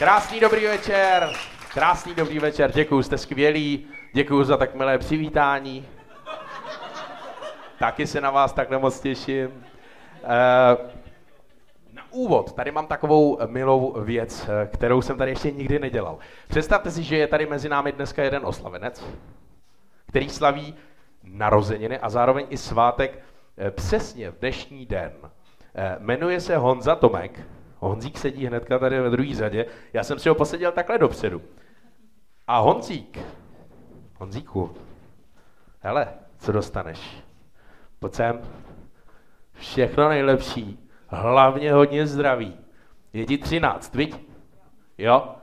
Krásný dobrý večer. Krásný dobrý večer. Děkuji, jste skvělí. Děkuji za tak milé přivítání. Taky se na vás takhle moc těším. Eh, na úvod, tady mám takovou milou věc, eh, kterou jsem tady ještě nikdy nedělal. Představte si, že je tady mezi námi dneska jeden oslavenec, který slaví narozeniny a zároveň i svátek eh, přesně v dnešní den. Jmenuje se Honza Tomek. Honzík sedí hnedka tady ve druhé řadě. Já jsem si ho poseděl takhle dopředu. A Honzík, Honzíku, hele, co dostaneš? Pojď sem. Všechno nejlepší. Hlavně hodně zdraví. Je ti 13, viď? Jo?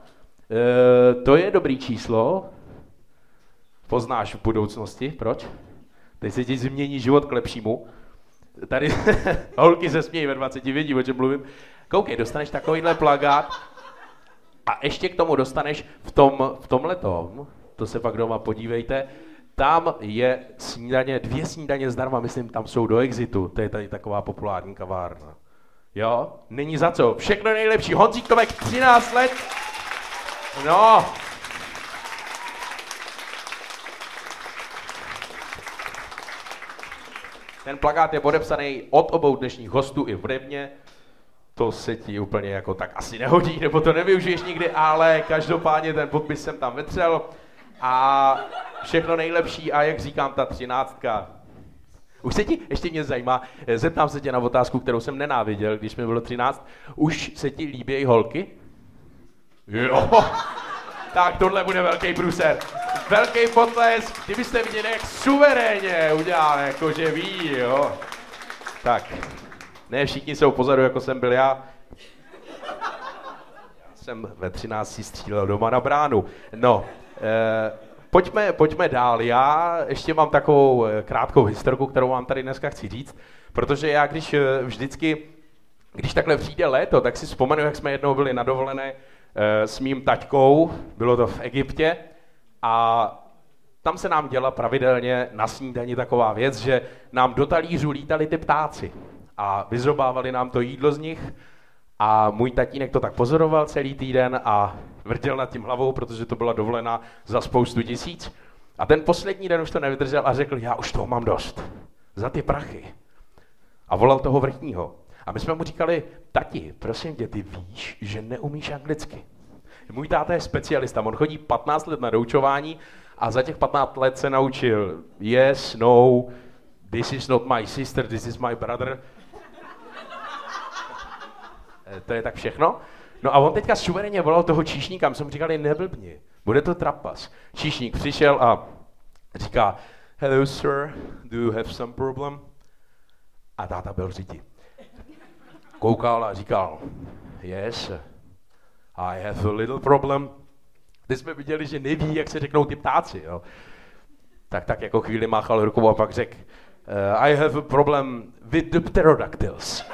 E, to je dobrý číslo. Poznáš v budoucnosti. Proč? Teď se ti změní život k lepšímu. Tady holky se smějí ve 20, vědí, o čem mluvím. Koukej, dostaneš takovýhle plagát. A ještě k tomu dostaneš v, tom, v tomhle tom, to se pak doma podívejte, tam je snídaně, dvě snídaně zdarma, myslím, tam jsou do exitu, to je tady taková populární kavárna. Jo, není za co, všechno nejlepší, Honzík Tomek, 13 let, no, Ten plakát je podepsaný od obou dnešních hostů i ode mě. To se ti úplně jako tak asi nehodí, nebo to nevyužiješ nikdy, ale každopádně ten podpis jsem tam vetřel. A všechno nejlepší a jak říkám, ta třináctka. Už se ti, ještě mě zajímá, zeptám se tě na otázku, kterou jsem nenáviděl, když mi bylo 13. Už se ti líbí holky? Jo. Tak tohle bude velký průser. Velký potlesk, kdybyste viděli, jak suverénně udělal, jakože ví, jo. Tak, ne všichni jsou pozadu, jako jsem byl já. Já jsem ve 13 střílel doma na bránu. No, eh, pojďme, pojďme dál. Já ještě mám takovou eh, krátkou historku, kterou vám tady dneska chci říct, protože já když eh, vždycky, když takhle přijde léto, tak si vzpomenu, jak jsme jednou byli na dovolené eh, s mým taťkou, bylo to v Egyptě, a tam se nám děla pravidelně na snídani taková věc, že nám do talířů lítali ty ptáci a vyzobávali nám to jídlo z nich a můj tatínek to tak pozoroval celý týden a vrtěl nad tím hlavou, protože to byla dovolena za spoustu tisíc. A ten poslední den už to nevydržel a řekl, já už toho mám dost. Za ty prachy. A volal toho vrchního. A my jsme mu říkali, tati, prosím tě, ty víš, že neumíš anglicky. Můj táta je specialista, on chodí 15 let na doučování a za těch 15 let se naučil yes, no, this is not my sister, this is my brother. Eh, to je tak všechno. No a on teďka suverénně volal toho číšníka, my jsme mu říkali, neblbni, bude to trapas. Číšník přišel a říká, hello sir, do you have some problem? A táta byl řidi. Koukal a říkal, yes, i have a little problem. Teď jsme viděli, že neví, jak se řeknou ty ptáci. Jo. Tak tak jako chvíli máchal rukou a pak řekl, uh, I have a problem with the pterodactyls.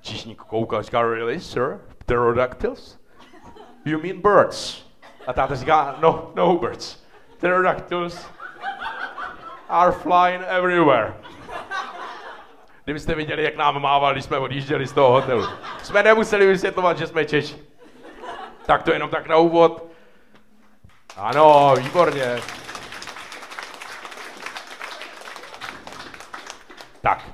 Číšník kouká, říká, really, sir? Pterodactyls? You mean birds? A táta říká, no, no birds. Pterodactyls are flying everywhere. Kdybyste viděli, jak nám mával, když jsme odjížděli z toho hotelu. Jsme nemuseli vysvětlovat, že jsme Češi. Tak to jenom tak na úvod. Ano, výborně. Tak,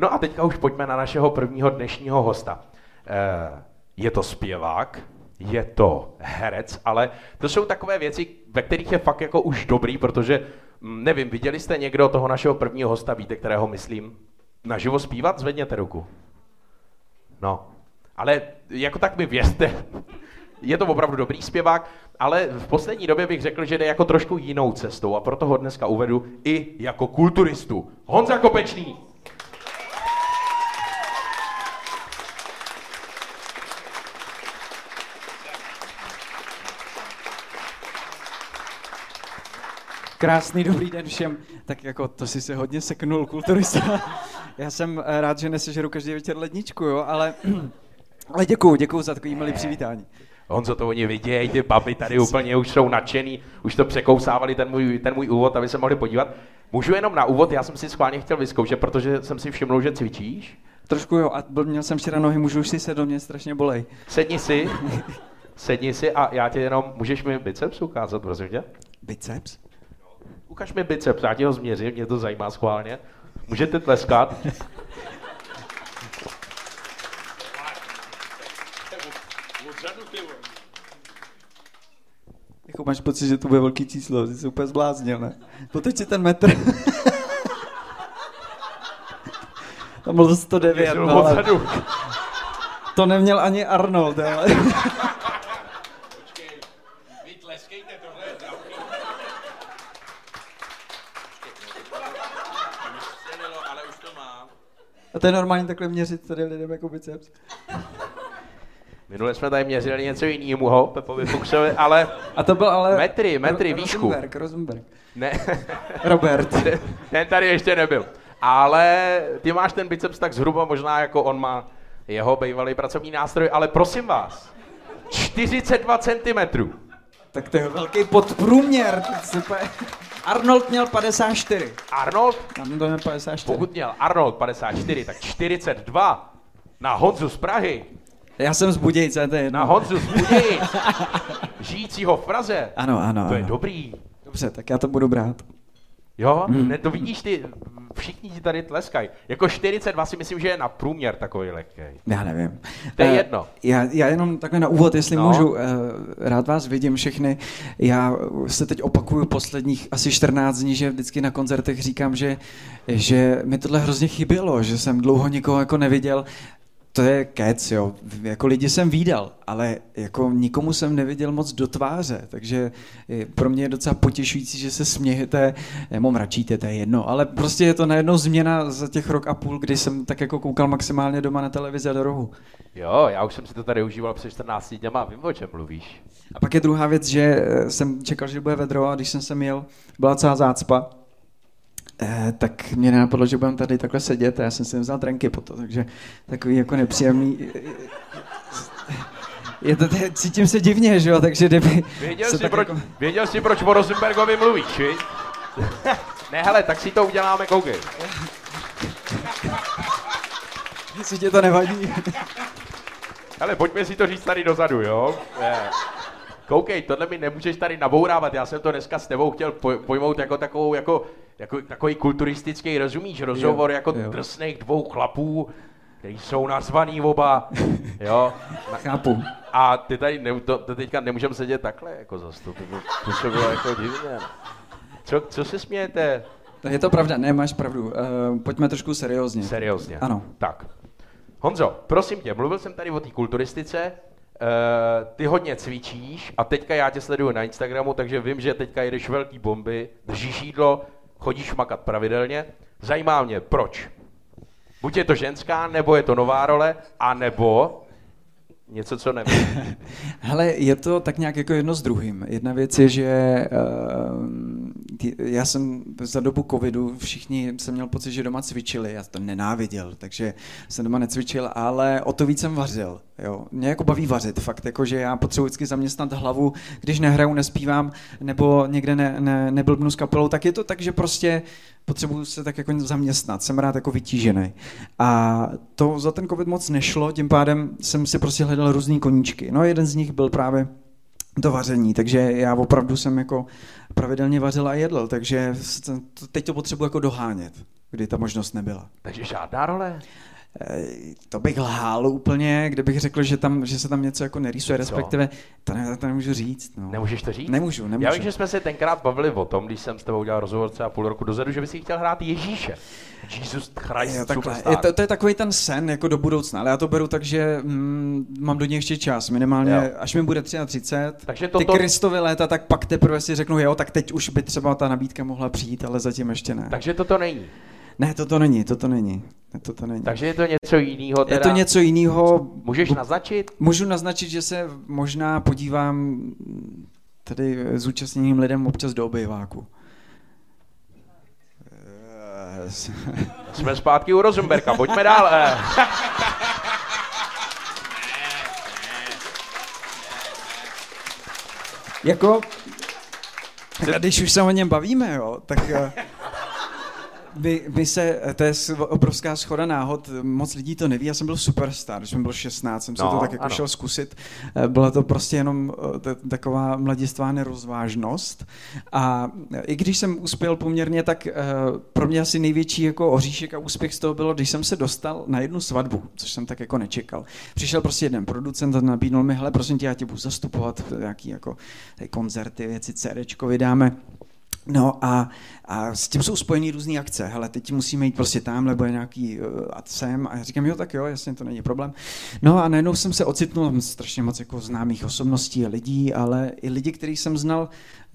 no a teďka už pojďme na našeho prvního dnešního hosta. Eh, je to zpěvák, je to herec, ale to jsou takové věci, ve kterých je fakt jako už dobrý, protože, mm, nevím, viděli jste někdo toho našeho prvního hosta, víte, kterého myslím? naživo zpívat, zvedněte ruku. No, ale jako tak mi věřte, je to opravdu dobrý zpěvák, ale v poslední době bych řekl, že jde jako trošku jinou cestou a proto ho dneska uvedu i jako kulturistu. Honza Kopečný. Krásný dobrý den všem. Tak jako to si se hodně seknul, kulturista. Já jsem eh, rád, že nesežeru každý večer ledničku, jo, ale, ale děkuju, děkuju za takový milý přivítání. Honzo, to oni vidějí, ty baby tady úplně už jsou nadšený, už to překousávali ten můj, ten můj úvod, aby se mohli podívat. Můžu jenom na úvod, já jsem si schválně chtěl vyzkoušet, protože jsem si všiml, že cvičíš. Trošku jo, a byl, měl jsem včera nohy, můžu už si sednout, mě strašně bolej. Sedni si, sedni si a já tě jenom, můžeš mi biceps ukázat, prosím tě? Biceps? Ukaž mi biceps, já ti ho změřím, mě to zajímá schválně. Můžete tleskat. Jako máš pocit, že to bude velký číslo, jsi se úplně zbláznil, ne? Poteď si ten metr. Tam bylo 109, Ježil no, ale to neměl ani Arnold, ale... Vy tleskejte, tohle je ale už to mám. A to je normální takhle měřit tady lidem jako biceps. Minule jsme tady měřili něco jiného, Pepovi Fuchsovi, ale A to byl ale... Metry, metry, Ro- výšku. Rosenberg, Rosenberg. ne, Robert. ten tady ještě nebyl. Ale ty máš ten biceps tak zhruba možná jako on má jeho bývalý pracovní nástroj, ale prosím vás, 42 cm. tak to je velký podprůměr. super. Arnold měl 54. Arnold, Tam to je 54. pokud měl Arnold 54, tak 42 na Honzu z Prahy, Já jsem z Budějce, to je jedno. na Honzu z Budějic, žijícího v Praze. Ano, ano, To je ano. dobrý. Dobře, tak já to budu brát. Jo, Hmm. ne, to vidíš ty, všichni ti tady tleskají. Jako 42 si myslím, že je na průměr takový lehký. Já nevím. To je Eh, jedno. Já, já jenom takhle na úvod, jestli No. můžu, eh, rád vás vidím všechny. Já se teď opakuju posledních asi 14 dní, že vždycky na koncertech říkám, že, že mi tohle hrozně chybělo, že jsem dlouho nikoho jako neviděl. To je kec, jo. Jako lidi jsem výdal, ale jako nikomu jsem neviděl moc do tváře, takže pro mě je docela potěšující, že se smějete, nebo mračíte, to je jedno, ale prostě je to najednou změna za těch rok a půl, kdy jsem tak jako koukal maximálně doma na televizi a do rohu. Jo, já už jsem si to tady užíval před 14 dněma, vím, o čem mluvíš. A pak je druhá věc, že eh, jsem čekal, že bude vedro a když jsem sem jel, byla celá zácpa, eh, tak mě nenapadlo, že budeme tady takhle sedět a já jsem si vzal drenky po to, takže takový jako nepříjemný... Je to, cítím se divně, že jo, takže kdyby... Věděl jsi, proč, jako- věděl jsi, proč o Rosenbergovi mluvíš, vi? ne, hele, tak si to uděláme, koukej. Jestli tě to nevadí. Hele, pojďme si to říct tady dozadu, jo? Koukej, tohle mi nemůžeš tady nabourávat, já jsem to dneska s tebou chtěl poj- pojmout jako takovou, jako, jako takový kulturistický, rozumíš, rozhovor Jo, jako jo. drsných dvou chlapů, kteří jsou nazvaný oba, jo? Na- Chápu. A ty tady, ne, to, to teďka nemůžeme sedět takhle, jako zase, to, to, to bylo jako divně. Co, co se smějete? Je to pravda, ne, máš pravdu. Uh, pojďme trošku seriózně. Seriózně. Ano. Tak. Honzo, prosím tě, mluvil jsem tady o té kulturistice, Uh, ty hodně cvičíš a teďka já tě sleduju na Instagramu, takže vím, že teďka jedeš velký bomby, držíš jídlo, chodíš makat pravidelně. Zajímá mě, proč? Buď je to ženská, nebo je to nová role, a nebo něco, co nevím. Hele, je to tak nějak jako jedno s druhým. Jedna věc je, že uh, já jsem za dobu covidu, všichni jsem měl pocit, že doma cvičili, já to nenáviděl, takže jsem doma necvičil, ale o to víc jsem vařil. Jo. Mě jako baví vařit, fakt, jako, že já potřebuji vždycky zaměstnat hlavu, když nehraju, nespívám, nebo někde ne, ne, neblbnu s kapelou, tak je to tak, že prostě potřebuji se tak jako zaměstnat, jsem rád jako vytížený. A to za ten covid moc nešlo, tím pádem jsem si prostě hledal různý koníčky. No jeden z nich byl právě to vaření, takže já opravdu jsem jako pravidelně vařil a jedl, takže teď to potřebuji jako dohánět, kdy ta možnost nebyla. Takže žádná role. Eh, To bych lhál úplně, kdybych řekl, že, tam, že se tam něco jako nerýsuje, respektive to, ne, to nemůžu říct. No. Nemůžeš to říct? Nemůžu, nemůžu. Já vím, že jsme se tenkrát bavili o tom, když jsem s tebou udělal rozhovor třeba půl roku dozadu, že by si chtěl hrát Ježíše. Jesus Christ Jo, takhle. Je to, to je takový ten sen jako do budoucna, ale já to beru tak, že mm, mám do něj ještě čas, minimálně Jo. až mi bude 33. Takže Ty toto- Kristovy léta, tak pak teprve si řeknu, jo, tak teď už by třeba ta nabídka mohla přijít, ale zatím ještě ne. Takže toto není. Ne, toto není, toto není. Ne, toto není. Takže je to něco jiného. Je to něco jiného. Můžeš naznačit? Můžu naznačit, že se možná podívám tady zúčastněným lidem občas do obejváku. Yes. Jsme zpátky u Rosenberga, pojďme dál. eh. Jako, teda, když už se o něm bavíme, jo, tak... eh, my, se, to je obrovská schoda náhod, moc lidí to neví, já jsem byl superstar, když jsem byl 16, jsem se no, to tak jako ano. šel zkusit. Eh, byla to prostě jenom eh, taková mladistvá nerozvážnost a i když jsem uspěl poměrně, tak eh, pro mě asi největší jako oříšek a úspěch z toho bylo, když jsem se dostal na jednu svatbu, což jsem tak jako nečekal. Přišel prostě jeden producent a nabídnul mi, hele, prosím tě, já tě budu zastupovat, nějaký jako koncerty, věci, CDčko vydáme. No a, a s tím jsou spojený různé akce. Hele, teď musíme jít prostě tam, nebo je nějaký uh, a sem. A já říkám, jo, tak jo, jasně, to není problém. No a najednou jsem se ocitnul strašně moc jako známých osobností a lidí, ale i lidi, který jsem znal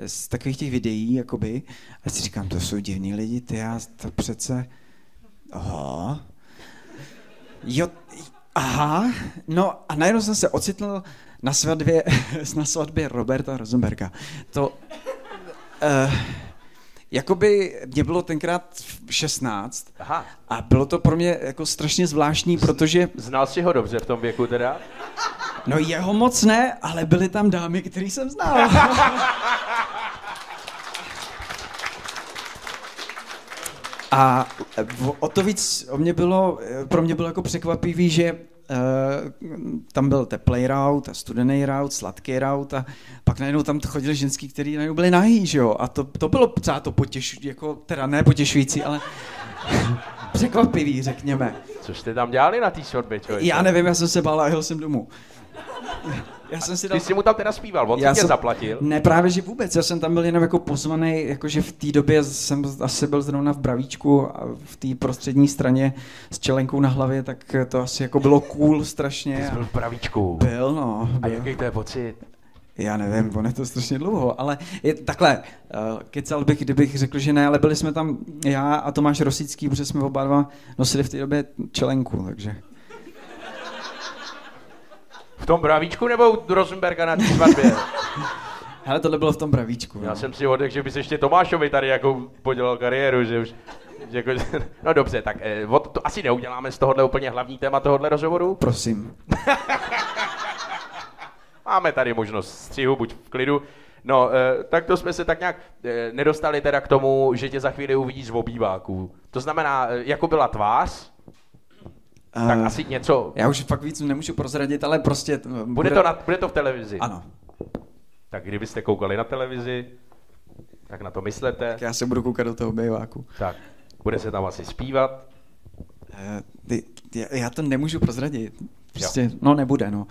z takových těch videí, jakoby. A si říkám, to jsou divní lidi, ty já to přece... Aha. Jo, aha. No a najednou jsem se ocitnul na svatbě, na svatbě Roberta Rosenberga. To, Uh, jakoby mě bylo tenkrát 16 Aha. a bylo to pro mě jako strašně zvláštní, protože... Znal jsi ho dobře v tom věku teda? No jeho moc ne, ale byly tam dámy, který jsem znal. A o to víc o mě bylo, pro mě bylo jako překvapivý, že tam byl teplej rout a studený rout, sladký rout a pak najednou tam chodili ženský, který najednou byli nahý, že jo? A to, to bylo třeba to potěšující, jako, teda ne potěšující, ale překvapivý, řekněme. Co jste tam dělali na té člověk? Já nevím, já jsem se bál a jel jsem domů. Já jsem si dal... Ty jsi mu tam teda zpíval, on já tě jsem... zaplatil? Ne, právě že vůbec, já jsem tam byl jenom jako pozvaný, jakože v té době jsem asi byl zrovna v Bravíčku a v té prostřední straně s čelenkou na hlavě, tak to asi jako bylo cool strašně. Ty jsi byl v Bravíčku? Byl, no. Byl. A jaký to je pocit? Já nevím, on je to strašně dlouho, ale je, takhle, uh, kecal bych, kdybych řekl, že ne, ale byli jsme tam já a Tomáš Rosický, protože jsme oba dva nosili v té době čelenku, takže... V tom Bravíčku nebo u Rosenberga na té svatbě? Hele, tohle bylo v tom Bravíčku. Já no. jsem si odek, že bys ještě Tomášovi tady jako podělal kariéru, že už... Že jako, no dobře, tak eh, to, to asi neuděláme z tohohle úplně hlavní téma tohohle rozhovoru. Prosím. Máme tady možnost střihu, buď v klidu. No, eh, tak to jsme se tak nějak eh, nedostali teda k tomu, že tě za chvíli uvidíš v obýváku. To znamená, eh, jako byla tvář, tak asi něco... Já už fakt víc nemůžu prozradit, ale prostě... Bude, bude, to, na, bude to v televizi? Ano. Tak kdybyste koukali na televizi, tak na to myslete. Tak já se budu koukat do toho obýváku. Tak, bude se tam asi zpívat? Uh, ty, já, já to nemůžu prozradit. Prostě, jo. no nebude, no.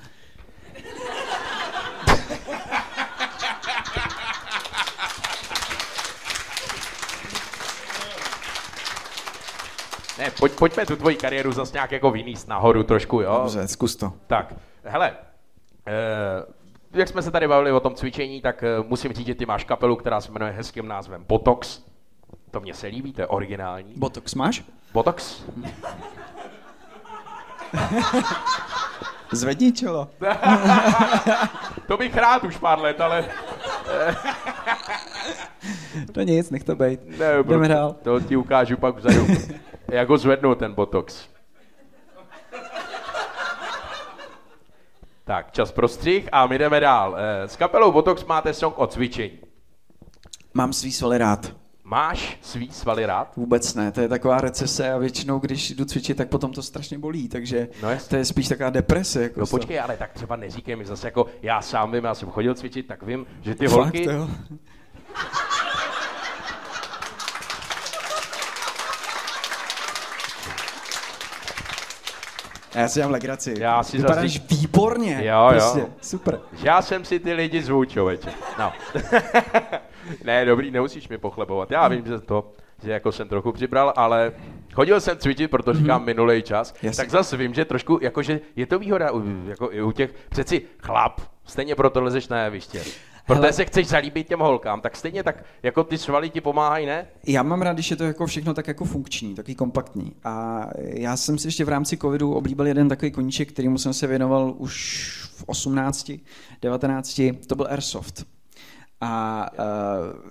Ne, pojď, pojďme tu tvoji kariéru zase nějak jako vyníst nahoru trošku, jo? Dobře, zkus to. Tak, hele, eh, jak jsme se tady bavili o tom cvičení, tak eh, musím říct, že ty máš kapelu, která se jmenuje hezkým názvem Botox. To mně se líbí, to je originální. Botox máš? Botox? Zvedni čelo. to bych rád už pár let, ale... to nic, nech to bejt. Ne, Jdeme dál. To ti ukážu pak vzadu. Jak ho zvednou ten botox. Tak, čas pro střih a my jdeme dál. Eh, s kapelou Botox máte song o cvičení. Mám svý svaly rád. Máš svý svaly rád? Vůbec ne, to je taková recese a většinou, když jdu cvičit, tak potom to strašně bolí, takže no to je spíš taková deprese. Jako no počkej, ale tak třeba neříkej mi zase jako, já sám vím, já jsem chodil cvičit, tak vím, že ty Fakt, holky... Jo? Já si dělám legraci. Já si Vypadáš zase... výborně. Jo, prostě. jo. Super. Já jsem si ty lidi zvou, člověče. No. ne, dobrý, nemusíš mi pochlebovat. Já vím, že to, že jako jsem trochu přibral, ale chodil jsem cvičit, protože říkám mm-hmm. minulý čas, yes. tak zase vím, že trošku, jakože je to výhoda u, jako i u těch, přeci chlap, stejně proto lezeš na jeviště. Protože se chceš zalíbit těm holkám, tak stejně tak jako ty svaly ti pomáhají, ne? Já mám rád, když je to jako všechno tak jako funkční, taky kompaktní. A já jsem si ještě v rámci covidu oblíbil jeden takový koníček, kterýmu jsem se věnoval už v 18, 19, to byl Airsoft. A uh,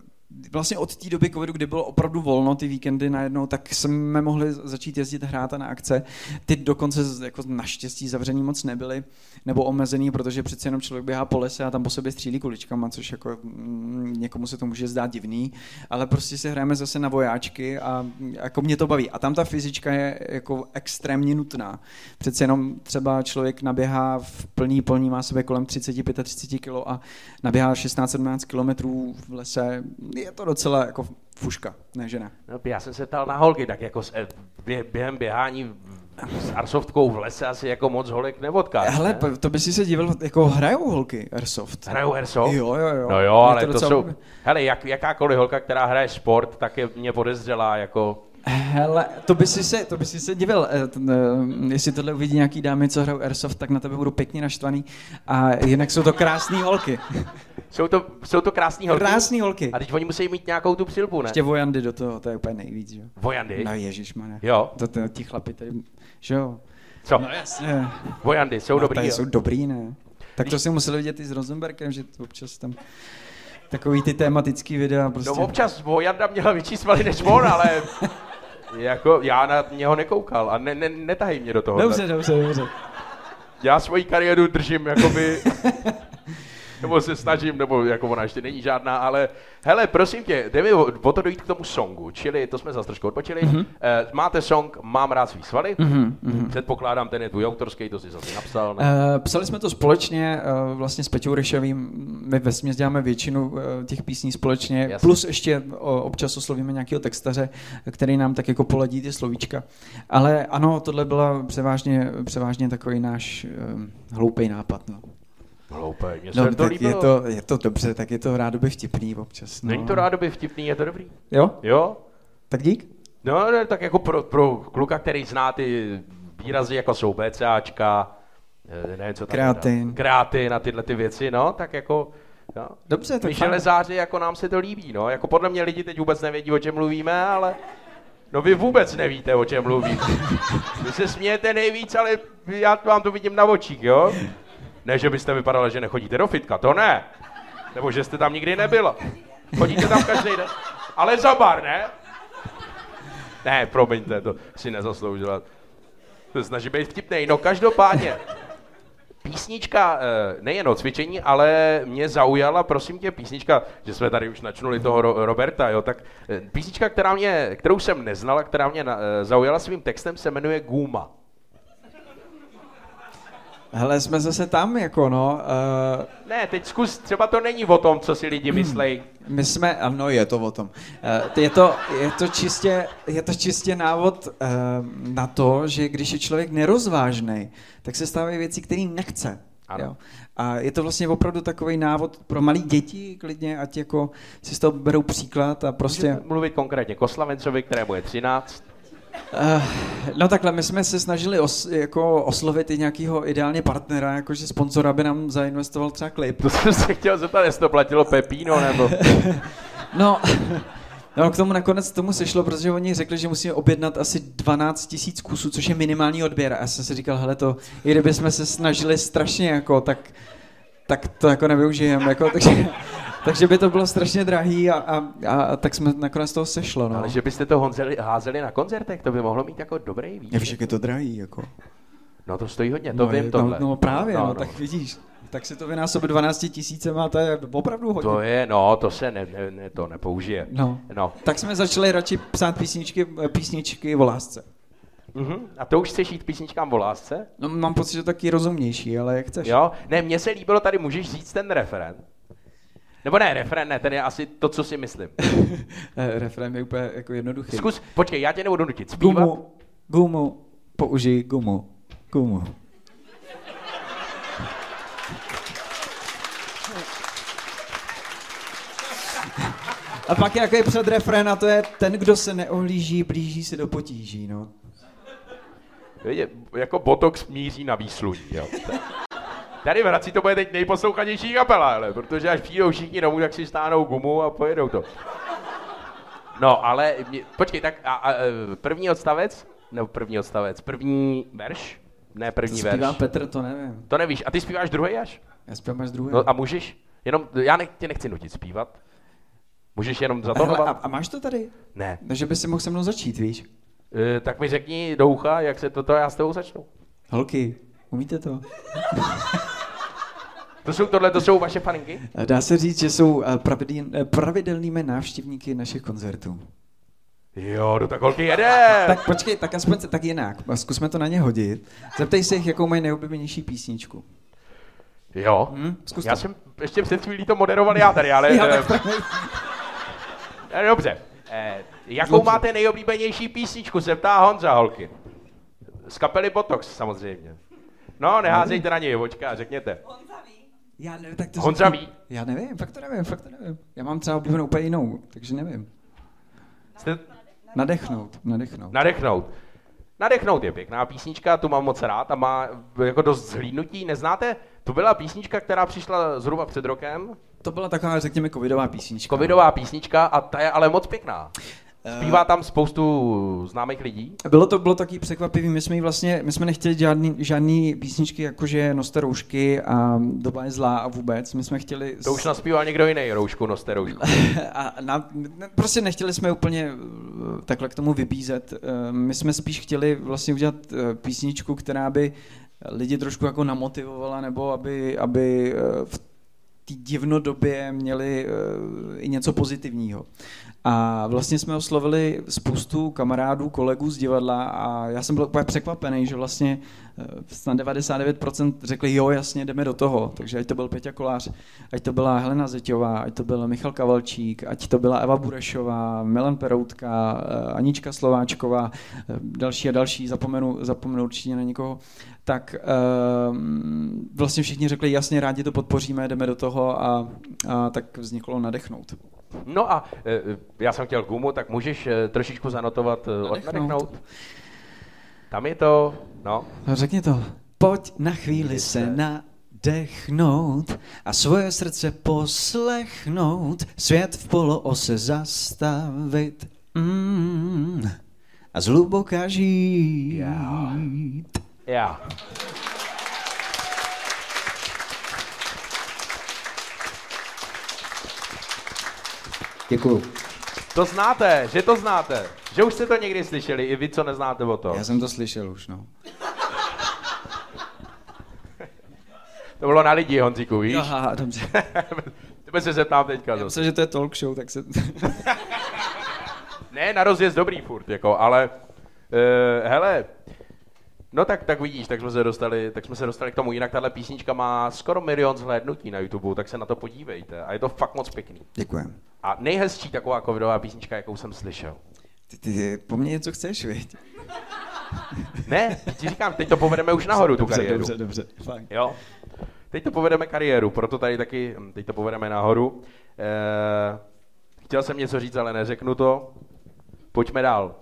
vlastně od té doby covidu, kdy bylo opravdu volno ty víkendy najednou, tak jsme mohli začít jezdit hrát na akce. Ty dokonce jako naštěstí zavření moc nebyly, nebo omezený, protože přece jenom člověk běhá po lese a tam po sobě střílí kuličkama, což jako mm, někomu se to může zdát divný, ale prostě si hrajeme zase na vojáčky a jako mě to baví. A tam ta fyzička je jako extrémně nutná. Přece jenom třeba člověk naběhá v plný plný, má sebe kolem 30-35 kg a naběhá 16-17 km v lese, je to docela jako fuška, ne že ne? No, já jsem se ptal na holky, tak jako s, bě, během běhání s Airsoftkou v lese asi jako moc holek nevodkáš, Hele, ne? to by si se divil, jako hrajou holky Airsoft. Hrajou airsoft? Jo, jo, jo. No jo, Je ale to, docela- jsou... Hele, jak, jakákoliv holka, která hraje sport, tak je mě podezřelá jako... Hele, to by si se, to by si se divil, eh, eh, jestli tohle uvidí nějaký dámy, co hrajou Airsoft, tak na tebe budou pěkně naštvaný. A jinak jsou to krásné holky. Jsou to, jsou to krásný holky? Krásné holky. A teď oni musí mít nějakou tu přilbu, ne? Ještě vojandy do toho, to je úplně nejvíc, že jo. Vojandy? No ježišmane. Jo. To, to, ti chlapi tady, že jo. Co? No jasně. Vojandy, jsou no, dobrý, jsou dobrý, ne? Tak to si museli vidět i s Rosenbergem, že to občas tam takový ty tematický videa prostě. No občas Vojanda měla větší svaly než on, ale jako já na něho nekoukal a ne, ne, netahy mě do toho. Dobře, dobře, dobře. Já svoji kariéru držím jakoby, nebo se snažím, nebo jako ona ještě není žádná, ale hele, prosím tě, jde mi o, to dojít k tomu songu, čili to jsme zase trošku odpočili. Mhm. Mm-hmm. Eh, máte song Mám rád svý svaly, mm-hmm. předpokládám, ten je tvůj autorský, to jsi zase napsal. Ne? Uh, psali jsme to společně uh, vlastně s Peťou Ryšovým. My ve směs děláme většinu uh, těch písní společně, Jasně. Jasně. plus ještě uh, občas oslovíme nějakého textaře, který nám tak jako poladí ty slovíčka. Ale ano, tohle byla převážně, převážně takový náš uh, hloupý nápad. No. Hloupé, mně se No, to líbilo. je to, je to dobře, tak je to rádoby vtipný občas. No. Není to rádoby vtipný, je to dobrý? Jo? Jo? Tak dík. No, ne, tak jako pro, pro kluka, který zná ty výrazy, jako jsou BCAčka, eh, nevím, co tam Kreatin. dá. Kreatin a tyhle ty věci, no, tak jako, no. Dobře, tak My fajn. železáři, jako nám se to líbí, no, jako podle mě lidi teď vůbec nevědí, o čem mluvíme, ale no vy vůbec nevíte, o čem mluvím. Vy se smějete nejvíc, ale já vám to vidím na očích, jo? Ne, že byste vypadala, že nechodíte do fitka, to ne. Nebo že jste tam nikdy nebyla. Chodíte tam každý den. Ale za bar, ne? Ne, promiňte, to si nezasloužila. To snaží být vtipnej. No každopádně, písnička eh, nejen o cvičení, ale mě zaujala, prosím tě, písnička, že jsme tady už načnuli toho Ro- Roberta, jo, tak eh, písnička, která mě, kterou jsem neznala, která mě eh, zaujala svým textem, se jmenuje Guma. Hele, jsme zase tam, jako no. Uh, Ne, teď zkus, třeba to není o tom, co si lidi myslej. My jsme, ano, je to o tom. Eh, Je to, je to, čistě, je to čistě návod eh, na to, že když je člověk nerozvážný, tak se stávají věci, které nechce. Ano. Jo. A je to vlastně opravdu takový návod pro malé děti, klidně, ať jako si z toho berou příklad a prostě... Můžete mluvit konkrétně Koslavencovi, kterému je 13. Uh, no takhle, my jsme se snažili os, jako oslovit i nějakého ideálně partnera, jakože sponzora, aby nám zainvestoval třeba klip. To jsem se chtěl zeptat, jestli to platilo Pepino, nebo... No, no, k tomu nakonec tomu sešlo, protože oni řekli, že musíme objednat asi 12 tisíc kusů, což je minimální odběr. A já jsem si říkal, hele to, i kdyby jsme se snažili strašně jako, tak, tak to jako nevyužijeme, jako, takže, takže by to bylo strašně drahý a, a, a, tak jsme nakonec toho sešlo, no. Ale že byste to honzeli, házeli na koncertech, to by mohlo mít jako dobrý Je výsledek. však je to drahý, jako. No to stojí hodně, to no, vím je- tohle. No, no právě, no, no, tak vidíš. Tak si to vynásobit 12 tisícema, to je opravdu hodně. To je, no, to se ne, ne, ne, to nepoužije. No. no. Tak jsme začali radši psát písničky, písničky o lásce. Mhm. A to už chceš jít písničkám o lásce? No, mám pocit, že to taky rozumnější, ale jak chceš. Jo? Ne, mně se líbilo, tady můžeš říct ten referen. Nebo ne, referen ne, ten je asi to, co si myslím. Refrén je úplně jako jednoduchý. Zkus, počkej, já tě nebudu nutit zpívat. Gumu, gumu, použij gumu, gumu. A pak jaký předrefrén, a to je ten, kdo se neohlíží, blíží se do potíží, no. Vidě, jako Botox míří na výsluní, jo. Tady v Hradci to bude teď nejposlouchanější kapela, ale, protože až přijdou všichni domů, tak si stáhnou gumu a pojedou to. No, ale, mě, počkej, tak a, a, první odstavec? Nebo první odstavec, první verš? Ne, první verš. Petr, to nevím. To nevíš. A ty zpíváš druhý až? Já zpívám až druhý. No a můžeš? Jenom, já ne, tě nechci nutit zpívat. Můžeš jenom Hele, zatahovat? a, a máš to tady? Ne. Takže by si mohl se mnou začít, víš? E, tak mi řekni do ucha, jak se toto já s tebou začnu. Holky, umíte to? To jsou tohle, to jsou vaše faninky? Dá se říct, že jsou eh, eh, pravidelnými návštěvníky našich koncertů. Jo, no tak holky jede. Tak počkej, tak aspoň se- tak jinak. Zkusme to na ně hodit. Zeptej se jich, jakou mají nejoblíbenější písničku. Jo. Hm? Zkus Já to. jsem ještě před chvílí to moderoval já tady, ale... Já, tak, eh, Dobře. Eh, jakou Dobře. máte nejoblíbenější písničku, se ptá Honza, holky. Z kapely Botox, samozřejmě. No, neházejte na něj, vočka, řekněte. Já nevím, tak to Honza ví. Já nevím, fakt to nevím, fakt to nevím. Já mám třeba oblíbenou úplně jinou, takže nevím. Jste Nadechnout, nadechnout. nadechnout. Nadechnout je pěkná písnička, tu mám moc rád a má jako dost zhlídnutí. Neznáte? To byla písnička, která přišla zhruba před rokem. To byla taková, řekněme, covidová písnička. Covidová písnička a ta je ale moc pěkná. Zpívá tam spoustu známých lidí. Bylo to bylo taky překvapivý, my jsme vlastně, my jsme nechtěli žádný, žádný písničky, jakože noste roušky a doba je zlá a vůbec, my jsme chtěli... To už naspíval někdo jiný, roušku, noste roušku. a na, prostě nechtěli jsme úplně eh, takhle k tomu vybízet. Eh, My jsme spíš chtěli vlastně udělat eh, písničku, která by lidi trošku jako namotivovala, nebo aby, aby v té divnodobě měli i něco pozitivního. A vlastně jsme oslovili spoustu kamarádů, kolegů z divadla a já jsem byl úplně překvapený, že vlastně eh, snad 99% řekli, jo, jasně, jdeme do toho. Takže ať to byl Peťa Kolář, ať to byla Helena Zeťová, ať to byl Michal Kavalčík, ať to byla Eva Burešová, Milan Peroutka, eh, Anička Slováčková, eh, další a další, zapomenu, zapomenu určitě na někoho, tak um, vlastně všichni řekli, jasně, rádi to podpoříme, jdeme do toho a, a tak vzniklo nadechnout. No a eh, já jsem chtěl gumu, tak můžeš eh, trošičku zanotovat eh, od Nadechnout. nadechnout? Tam je to, no. No, řekni to. Pojď na chvíli se nadechnout a svoje srdce poslechnout, svět v poloose zastavit mm, a zhluboka žít. Já. Já. Děkuju. To znáte, že to znáte. Že už jste to někdy slyšeli, i vy, co neznáte o to. Já jsem to slyšel už, no. To bylo na lidi, Honzíku, víš? Aha, dobře. Tebe se zeptám teďka Já myslím, že to je talk show, tak se... Ne, na rozjezd dobrý furt, jako, ale uh, hele, no tak, tak vidíš, tak jsme, se dostali, tak jsme se dostali k tomu, jinak tahle písnička má skoro milion zhlédnutí na YouTube, tak se na to podívejte a je to fakt moc pěkný. Děkujem. A nejhezčí taková covidová písnička, jakou jsem slyšel. Ty, ty, ty po mně něco chceš, viď? Ne, ti říkám, teď to povedeme už nahoru, tu dobře, kariéru. dobře, dobře, fajn. Jo. Teď to povedeme kariéru, proto tady taky, hm, teď to povedeme nahoru. Eh, chtěl jsem něco říct, ale neřeknu to. Pojďme dál.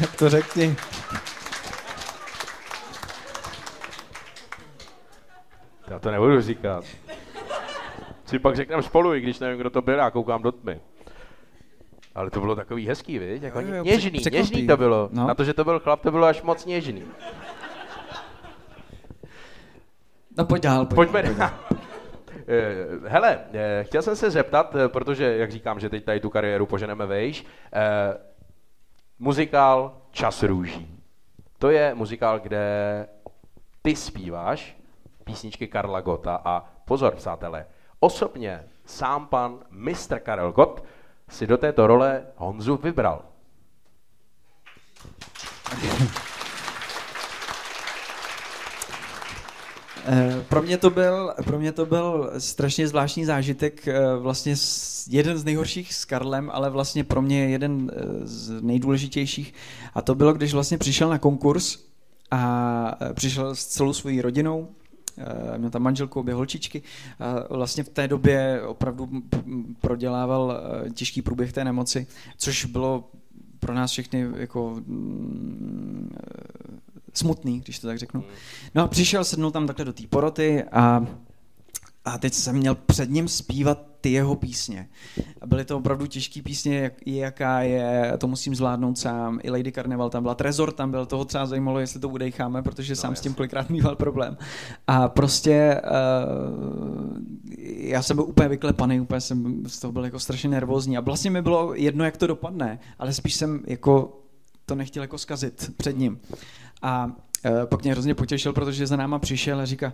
Tak to řekni. To nebudu říkat. Si pak řekneme spolu, i když nevím, kdo to byl, já koukám do tmy. Ale to bylo takový hezký, viď? Jako Jo, jo, něžný, překvapivý. něžný to bylo. No. Na to, že to byl chlap, to bylo až moc něžný. No pojď dál, pojď Pojďme dál. dál. Eh, Hele, eh, chtěl jsem se zeptat, eh, protože, jak říkám, že teď tady tu kariéru poženeme vejš, eh, muzikál Čas růží. To je muzikál, kde ty zpíváš písničky Karla Gota a pozor, přátelé, osobně sám pan Mr. Karel Gott si do této role Honzu vybral. Eh, Pro mě, to byl, pro mě to byl strašně zvláštní zážitek, eh, vlastně jeden z nejhorších s Karlem, ale vlastně pro mě jeden eh, z nejdůležitějších. A to bylo, když vlastně přišel na konkurs a přišel s celou svojí rodinou, měl tam manželku, obě holčičky. A vlastně v té době opravdu prodělával eh, těžký průběh té nemoci, což bylo pro nás všechny jako mm, eh, smutný, když to tak řeknu. No a přišel, sednul tam takhle do té poroty a, a teď jsem měl před ním zpívat ty jeho písně. A byly to opravdu těžké písně, jak, jaká je, to musím zvládnout sám. I Lady Carnival tam byla, Trezor tam byl, toho třeba zajímalo, jestli to udejcháme, protože no, sám jasný. s tím kolikrát mýval problém. A prostě uh, já jsem byl úplně vyklepaný, úplně jsem z toho byl jako strašně nervózní a vlastně mi bylo jedno, jak to dopadne, ale spíš jsem jako to nechtěl jako zkazit před ním. A pak mě hrozně potěšil, protože za náma přišel a říká,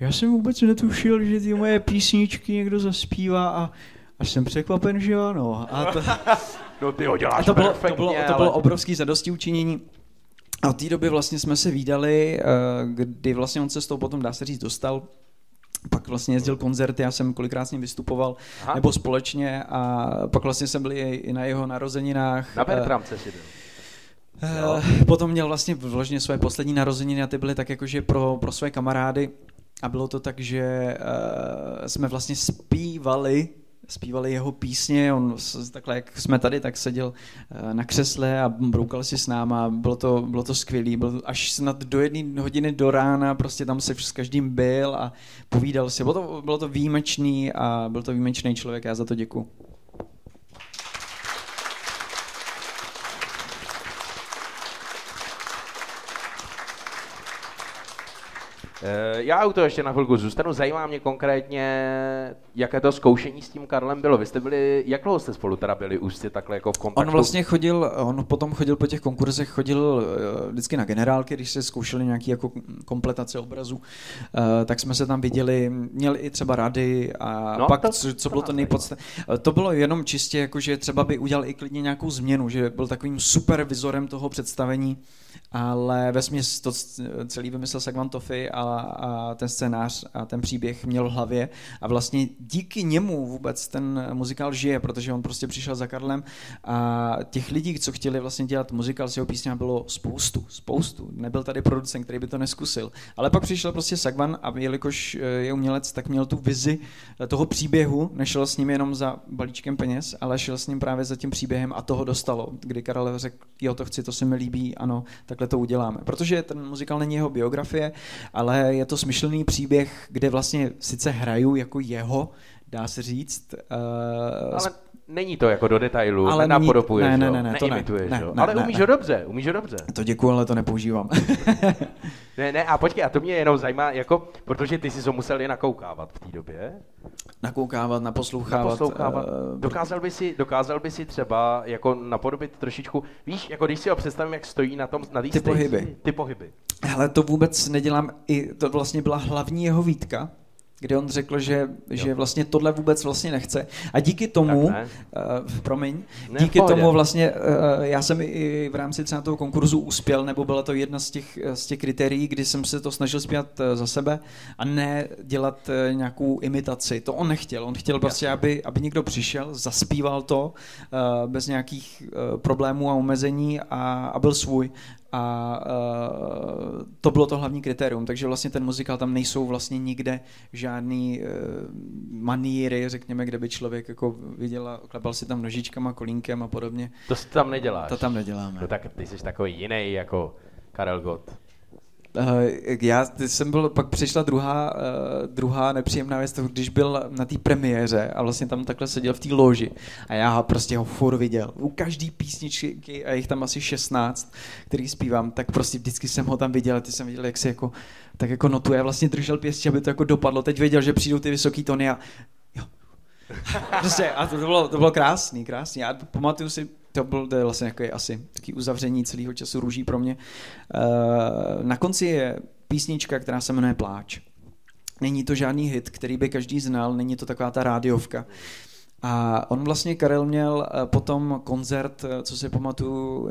já jsem vůbec netušil, že ty moje písničky někdo zaspívá a, a jsem překvapen, že ano. A to, no ty ho děláš a to bylo, to bylo, to bylo obrovský zadosti učinění. A od té doby vlastně jsme se výdali, eh, kdy vlastně on se s tou potom, dá se říct, dostal pak vlastně jezdil koncerty, já jsem kolikrát s ním vystupoval, Aha. nebo společně a pak vlastně jsem byl i na jeho narozeninách. Na Bertramce si byl. Jo. Eh, potom měl vlastně vložně své poslední narozeniny a ty byly tak jakože pro, pro své kamarády. A bylo to tak, že uh, jsme vlastně zpívali zpívali jeho písně, on takhle, jak jsme tady, tak seděl uh, na křesle a broukal si s náma, bylo to, bylo to skvělé, bylo až snad do jedné hodiny do rána, prostě tam se s každým byl a povídal si, bylo to, bylo to výjimečný a byl to výjimečný člověk, já za to děkuji. Já u toho ještě na chvilku zůstanu. Zajímá mě konkrétně, jaké to zkoušení s tím Karlem bylo. Vy jste byli, jak dlouho jste spolu teda byli už jste takhle jako v kontaktu? On vlastně chodil, on potom chodil po těch konkurzech, chodil eh, vždycky na generálky, když se zkoušeli nějaký jako kompletace obrazu, eh, tak jsme se tam viděli, měl i třeba rady a no, pak, to, co, co bylo to nejpodstatnější, to bylo jenom čistě jako, že třeba by udělal i klidně nějakou změnu, že byl takovým supervizorem toho představení, ale ve směs to celý vymyslel Sagvan Toffy a, a ten scénář a ten příběh měl v hlavě a vlastně díky němu vůbec ten muzikál žije, protože on prostě přišel za Karlem a těch lidí, co chtěli vlastně dělat muzikál s jeho písněmi, bylo spoustu, spoustu. Nebyl tady producent, který by to neskusil. Ale pak přišel prostě Sagvan a jelikož eh, je umělec, tak měl tu vizi toho příběhu, nešel s ním jenom za balíčkem peněz, ale šel s ním právě za tím příběhem a toho dostalo. Kdy Karel řekl, jo, to chci, to se mi líbí, ano, takhle to uděláme. Protože ten muzikál není jeho biografie, ale je to smyšlený příběh, kde vlastně sice hraju jako jeho, dá se říct. Uh, ale není to jako do detailu, ale nenapodopuješ, ne, ne, ne, ne, to ne, ne, ne, ale umíš ne. ho dobře, umíš ho dobře. To děkuji, ale to nepoužívám. ne, ne, a počkej, a to mě jenom zajímá, jako, protože ty si to musel je nakoukávat v té době. Nakoukávat, naposlouchávat. naposlouchávat. Uh, dokázal, by si, dokázal by si třeba jako napodobit trošičku, víš, jako když si ho představím, jak stojí na tom, na ty pohyby. Ty pohyby. Ale to vůbec nedělám, i to vlastně byla hlavní jeho výtka, kde on řekl, že, že vlastně tohle vůbec vlastně nechce. A díky tomu, uh, promiň, ne, díky tomu vlastně, uh, já jsem i v rámci třeba toho konkurzu uspěl, nebo byla to jedna z těch, z těch kritérií, kdy jsem se to snažil zpívat uh, za sebe a ne dělat uh, nějakou imitaci. To on nechtěl. On chtěl prostě, aby, aby někdo přišel, zaspíval to uh, bez nějakých uh, problémů a omezení a, a byl svůj a uh, to bylo to hlavní kritérium, takže vlastně ten muzikál tam nejsou vlastně nikde žádný uh, maníry, řekněme, kde by člověk jako viděl a klepal si tam nožičkama, kolínkem a podobně. To tam neděláš? To tam neděláme. No tak ty jsi takový jiný jako Karel Gott. Uh, já jsem byl, pak přišla druhá, uh, druhá nepříjemná věc, když byl na té premiéře a vlastně tam takhle seděl v té loži a já prostě ho furt viděl. U každý písničky, a jich tam asi 16, který zpívám, tak prostě vždycky jsem ho tam viděl a ty jsem viděl, jak se jako, tak jako notuje, vlastně držel pěstí, aby to jako dopadlo. Teď věděl, že přijdou ty vysoký tony a jo. Prostě, a to bylo, to bylo krásný, krásný. Já pamatuju si, to byl to je vlastně jako asi taký uzavření celého času růží pro mě. Uh, na konci je písnička, která se jmenuje Pláč. Není to žádný hit, který by každý znal, není to taková ta rádiovka. A on vlastně, Karel, měl eh, potom koncert, eh, co si pamatuju,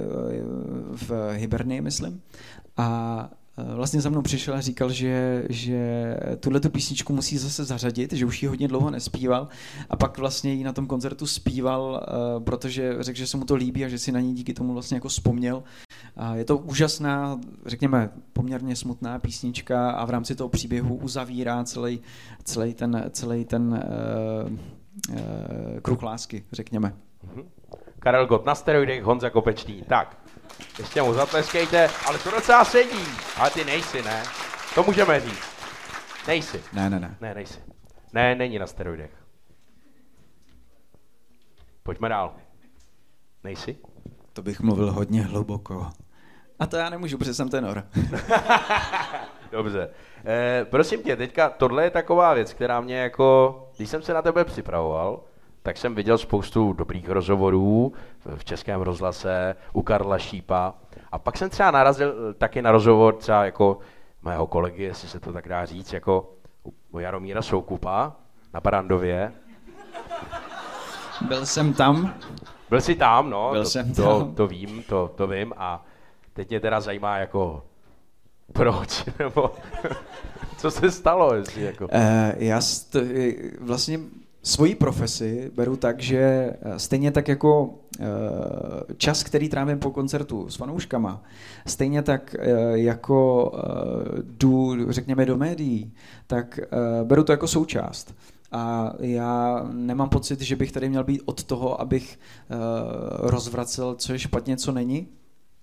v Hibernii, myslím. A Eh, vlastně za mnou přišel a říkal, že, že tuhle tu písničku musí zase zařadit, že už ji hodně dlouho nespíval a pak vlastně ji na tom koncertu zpíval, eh, protože řekl, že se mu to líbí a že si na ní díky tomu vlastně jako vzpomněl. A je to úžasná, řekněme, poměrně smutná písnička a v rámci toho příběhu uzavírá celý, celý ten, celý ten uh, uh, kruh lásky, řekněme. Mhm. Karel Gott na steroidech, Honza Kopečný. Tak, ještě mu zatleskejte, ale to docela sedí. Ale ty nejsi, ne? To můžeme říct. Nejsi. Ne, ne, ne. Ne, nejsi. Ne, není na steroidech. Pojďme dál. Nejsi? To bych mluvil hodně hluboko. A to já nemůžu, protože jsem tenor. Dobře. Eh, prosím tě, teďka tohle je taková věc, která mě jako, když jsem se na tebe připravoval, tak jsem viděl spoustu dobrých rozhovorů v českém rozhlase u Karla Šípa. A pak jsem třeba narazil taky na rozhovor třeba jako mého kolegy, jestli se to tak dá říct, jako u Jaromíra Soukupa na Barandově. Byl jsem tam. Byl jsi tam, no. Byl to, jsem to, tam. to vím, to, to vím. A teď mě teda zajímá jako proč, nebo co se stalo, jestli jako... Uh, já st- vlastně svoji profesi beru tak, že eh, stejně tak jako uh, čas, který trávím po koncertu s fanouškama, stejně tak uh, jako jdu, řekněme, do médií, tak beru to jako součást. A já nemám pocit, že bych tady měl být od toho, abych rozvracel, co je špatně, co není.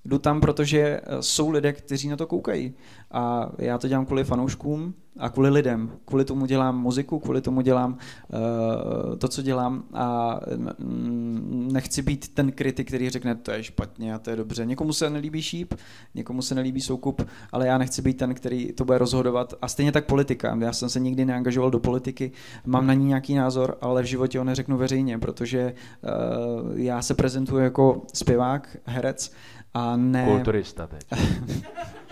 Jdu tam, protože jsou lidé, kteří na to koukají. A já to dělám kvůli fanouškům a kvůli lidem. Kvůli tomu dělám muziku, kvůli tomu dělám uh, to, co dělám a mm, nechci být ten kritik, který řekne, to je špatně a to je dobře. Někomu se nelíbí šíp, někomu se nelíbí soukup, ale já nechci být ten, který to bude rozhodovat. A stejně tak politika. Já jsem se nikdy neangažoval do politiky, mám na ní nějaký názor, ale v životě ho neřeknu veřejně, protože uh, já se prezentuji jako zpěvák, herec, a ne... Kulturista teď.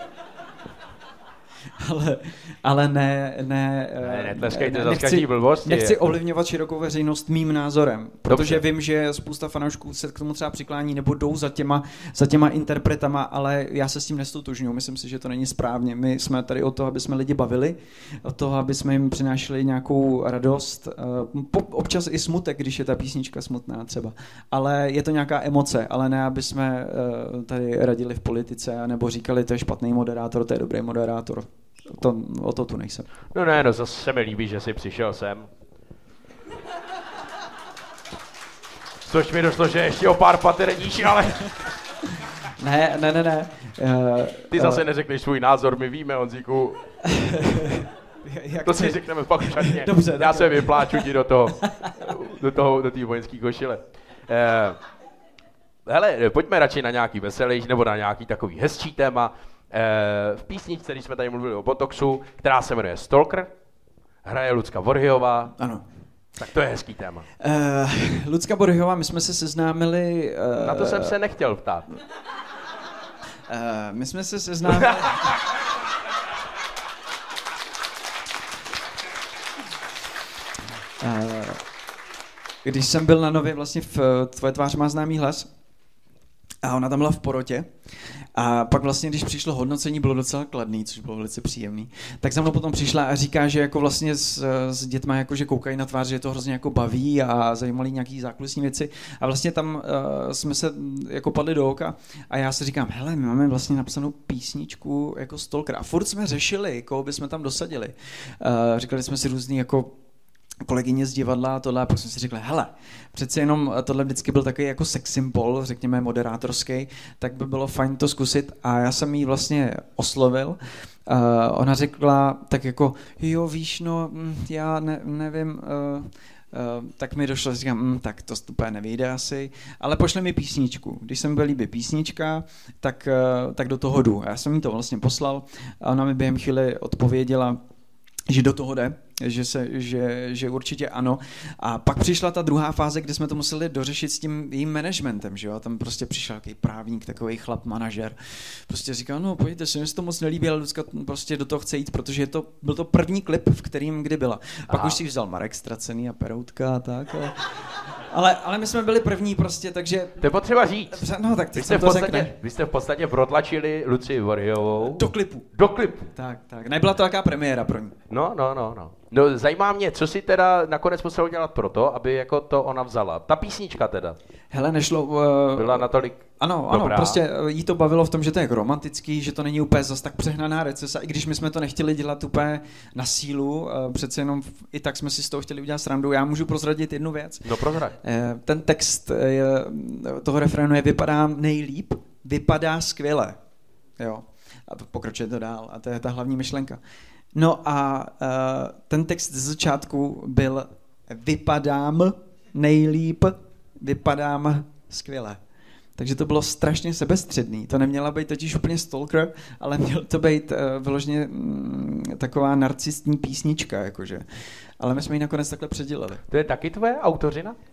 ale, ale ne, ne, ne netleskejte za každý blbosti. Nechci ovlivňovat širokou veřejnost mým názorem, protože Dobře. vím, že spousta fanoušků se k tomu třeba přiklání nebo jdou za těma, za těma interpretama, ale já se s tím nestotožňuji. Myslím si, že to není správně. My jsme tady o to, aby jsme lidi bavili, o to, aby jsme jim přinášeli nějakou radost, eh, občas i smutek, když je ta písnička smutná třeba. Ale je to nějaká emoce, ale ne, aby jsme eh, tady radili v politice nebo říkali, to je špatný moderátor, to je dobrý moderátor to, o to tu nejsem. No ne, no zase se mi líbí, že jsi přišel sem. Což mi došlo, že ještě o pár paterníš, ale... Ne, ne, ne, ne. Uh, Ty zase uh, neřekneš svůj názor, my víme, Honzíku. Jak to si řekneme pak šatně. Dobře, Já dobře. se vypláču ti do toho, do toho, do té vojenské košile. Uh, hele, pojďme radši na nějaký veselý, nebo na nějaký takový hezčí téma. Eh, v písničce, když jsme tady mluvili o Botoxu, která se jmenuje Stalker, hraje Lucka Vorhyová. Ano. Tak to je hezký téma. Uh, Lucka Borhyová, my jsme se seznámili... Uh, Na to jsem se nechtěl ptát. Uh, my jsme se seznámili... uh, když jsem byl na Nově vlastně v Tvoje tvář má známý hlas, a ona tam byla v porotě. A pak vlastně, když přišlo hodnocení, bylo docela kladný, což bylo velice příjemný. Tak za mnou potom přišla a říká, že jako vlastně s, s dětma jako, že koukají na tvář, že je to hrozně jako baví a zajímaly nějaký zákulisní věci. A vlastně tam uh, jsme se jako padli do oka a já si říkám, hele, my máme vlastně napsanou písničku jako Stalker. A furt jsme řešili, koho bychom tam dosadili. Uh, říkali jsme si různý jako kolegyně z divadla a tohle a pak jsem si řekl, hele, přece jenom tohle vždycky byl takový jako sex symbol, řekněme moderátorský, tak by bylo fajn to zkusit a já jsem jí vlastně oslovil. Uh, ona řekla tak jako, jo víš, no hm, já ne, nevím, uh, Uh, tak mi došlo, říkám, mm, tak to úplně nevyjde asi, ale pošle mi písničku. Když jsem byl líbí písnička, tak, uh, tak do toho jdu. Já jsem jí to vlastně poslal a ona mi během chvíli odpověděla, že do toho jde, že, se, že, že určitě ano. A pak přišla ta druhá fáze, kde jsme to museli dořešit s tím jejím managementem, že jo? Tam prostě přišel takový právník, takový chlap, manažer. Prostě říkal, no pojďte se, mi to moc nelíbí, ale Lucka prostě do toho chce jít, protože je to, byl to první klip, v kterým kdy byla. Pak Aha. už si vzal Marek Stracený a Peroutka a tak. A... Ale, ale my jsme byli první prostě, takže... To je potřeba říct. No, tak vy jste, v podstatě, vy jste v podstatě protlačili Luci Vorjovou. Do klipu. Do klipu. Tak, tak. Nebyla to jaká premiéra pro ní. No, no, no, no. No, zajímá mě, co si teda nakonec musel udělat pro to, aby jako to ona vzala. Ta písnička teda. Hele, nešlo... Uh, Byla natolik Ano, ano, dobrá. prostě jí to bavilo v tom, že to je romantický, že to není úplně zas tak přehnaná recesa, i když my jsme to nechtěli dělat úplně na sílu, uh, přece jenom i tak jsme si z toho chtěli udělat srandu. Já můžu prozradit jednu věc. No prozrad. Uh, ten text toho refrénu je vypadá nejlíp, vypadá skvěle. Jo. A pokračuje to dál. A to je ta hlavní myšlenka No a ten text z začátku byl vypadám nejlíp, vypadám skvěle. Takže to bylo strašně sebestředný. To neměla být totiž úplně stalker, ale měl to být uh, vyloženě mm, taková narcistní písnička, jakože. Ale my jsme ji nakonec takhle předělali. To je taky tvoje autořina?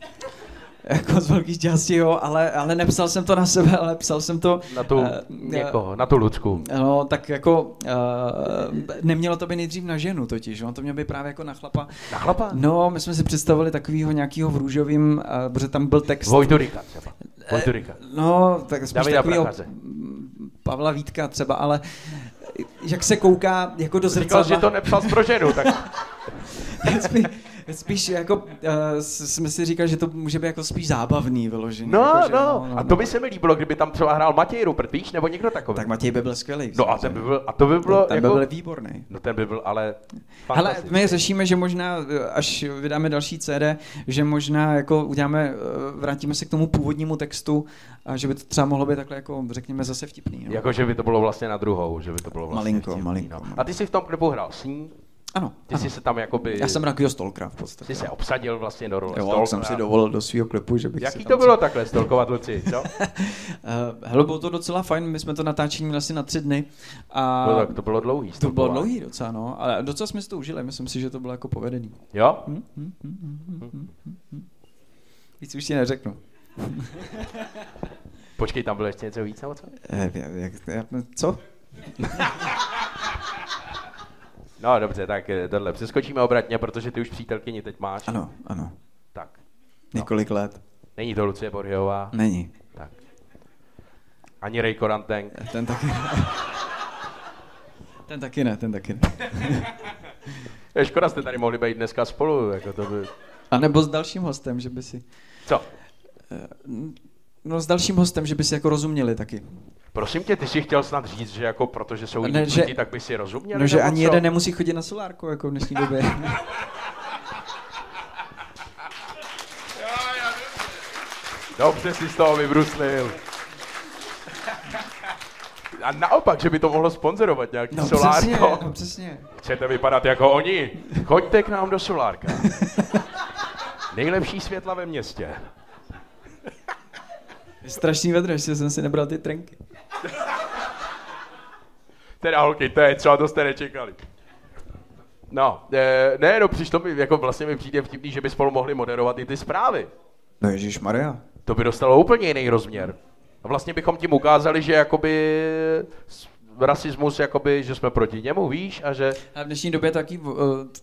Jako z velký části jo, ale, ale nepsal jsem to na sebe, ale psal jsem to... Na tu uh, někoho, na tu Lucku. No, tak jako uh, nemělo to být nejdřív na ženu totiž, on to mělo být právě jako na chlapa. Na chlapa? No, my jsme si představili takovýho nějakýho v růžovým, uh, protože tam byl text... Vojturika třeba. Vojturika. No, tak spíš takovýho Pavla Vítka třeba, ale jak se kouká jako do zrcadla... Říkal, že to nepsal pro ženu, tak... Spíš jako uh, jsme si říkali, že to může být jako spíš zábavný vyložený. No, jako, že, no, no, no, a to by se mi líbilo, kdyby tam třeba hrál Matěj Rupert, víš, nebo někdo takový. Tak Matěj by byl skvělý. No a, ten by byl, a to by bylo Ten jako, by byl výborný. No ten by byl ale Ale my řešíme, že možná, až vydáme další CD, že možná jako uděláme, eh, vrátíme se k tomu původnímu textu a že by to třeba mohlo být takhle jako, řekněme, zase vtipný. No. Jako, že by to bylo vlastně na druhou, že by to bylo vlastně malinko, vtipný, malinko, no. malinko. A ty jsi v tom klipu hrál s ní? Ano. Ty ano. jsi se tam jakoby... Já jsem takovýho stolkra v podstatě. Ty se obsadil vlastně do role Jo, jsem si dovolil do svého klipu, že bych Jaký to bylo takhle stolkovat Luci, co? uh, hele, bylo to docela fajn, my jsme to natáčení asi na tři dny. A no tak to bylo dlouhý. To bylo dlouhý docela, no. Ale docela jsme si to užili, myslím si, že to bylo jako povedený. Jo? Hm, hm, hm, hm, hm, hm, hm. Víc už ti neřeknu. Počkej, tam bylo ještě něco víc, nebo co? Eh, jak, jak, co? No dobře, tak tohle přeskočíme obratně, protože ty už přítelkyni teď máš. Ano, ano. Tak. No. Několik let. Není to Lucie Borhiová? Není. Tak. Ani Ray Koranteng? Ten taky ne. ten taky ne, ten taky ne. Je škoda, jste tady mohli být dneska spolu, jako to by... A nebo s dalším hostem, že by si... Co? No s dalším hostem, že by si jako rozuměli taky. Prosím tě, ty jsi chtěl snad říct, že jako protože jsou jiní že, tak by si rozuměli? No, že ani co? jeden nemusí chodit na solárku, jako v dnešní době. Dobře si z toho vybruslil. A naopak, že by to mohlo sponzorovat nějaký no, solárko. Přesně, no přesně. Chcete vypadat jako oni? Choďte k nám do solárka. Nejlepší světla ve městě. Je strašný vedro, že jsem si nebral ty trenky. teda holky, to je třeba, to jste nečekali. No, e, ne, no přišlo mi, jako vlastně mi přijde vtipný, že by spolu mohli moderovat i ty zprávy. No Ježíš Maria. To by dostalo úplně jiný rozměr. A vlastně bychom tím ukázali, že jakoby rasismus, jakoby, že jsme proti němu, víš, a že... A v dnešní době je takový, uh,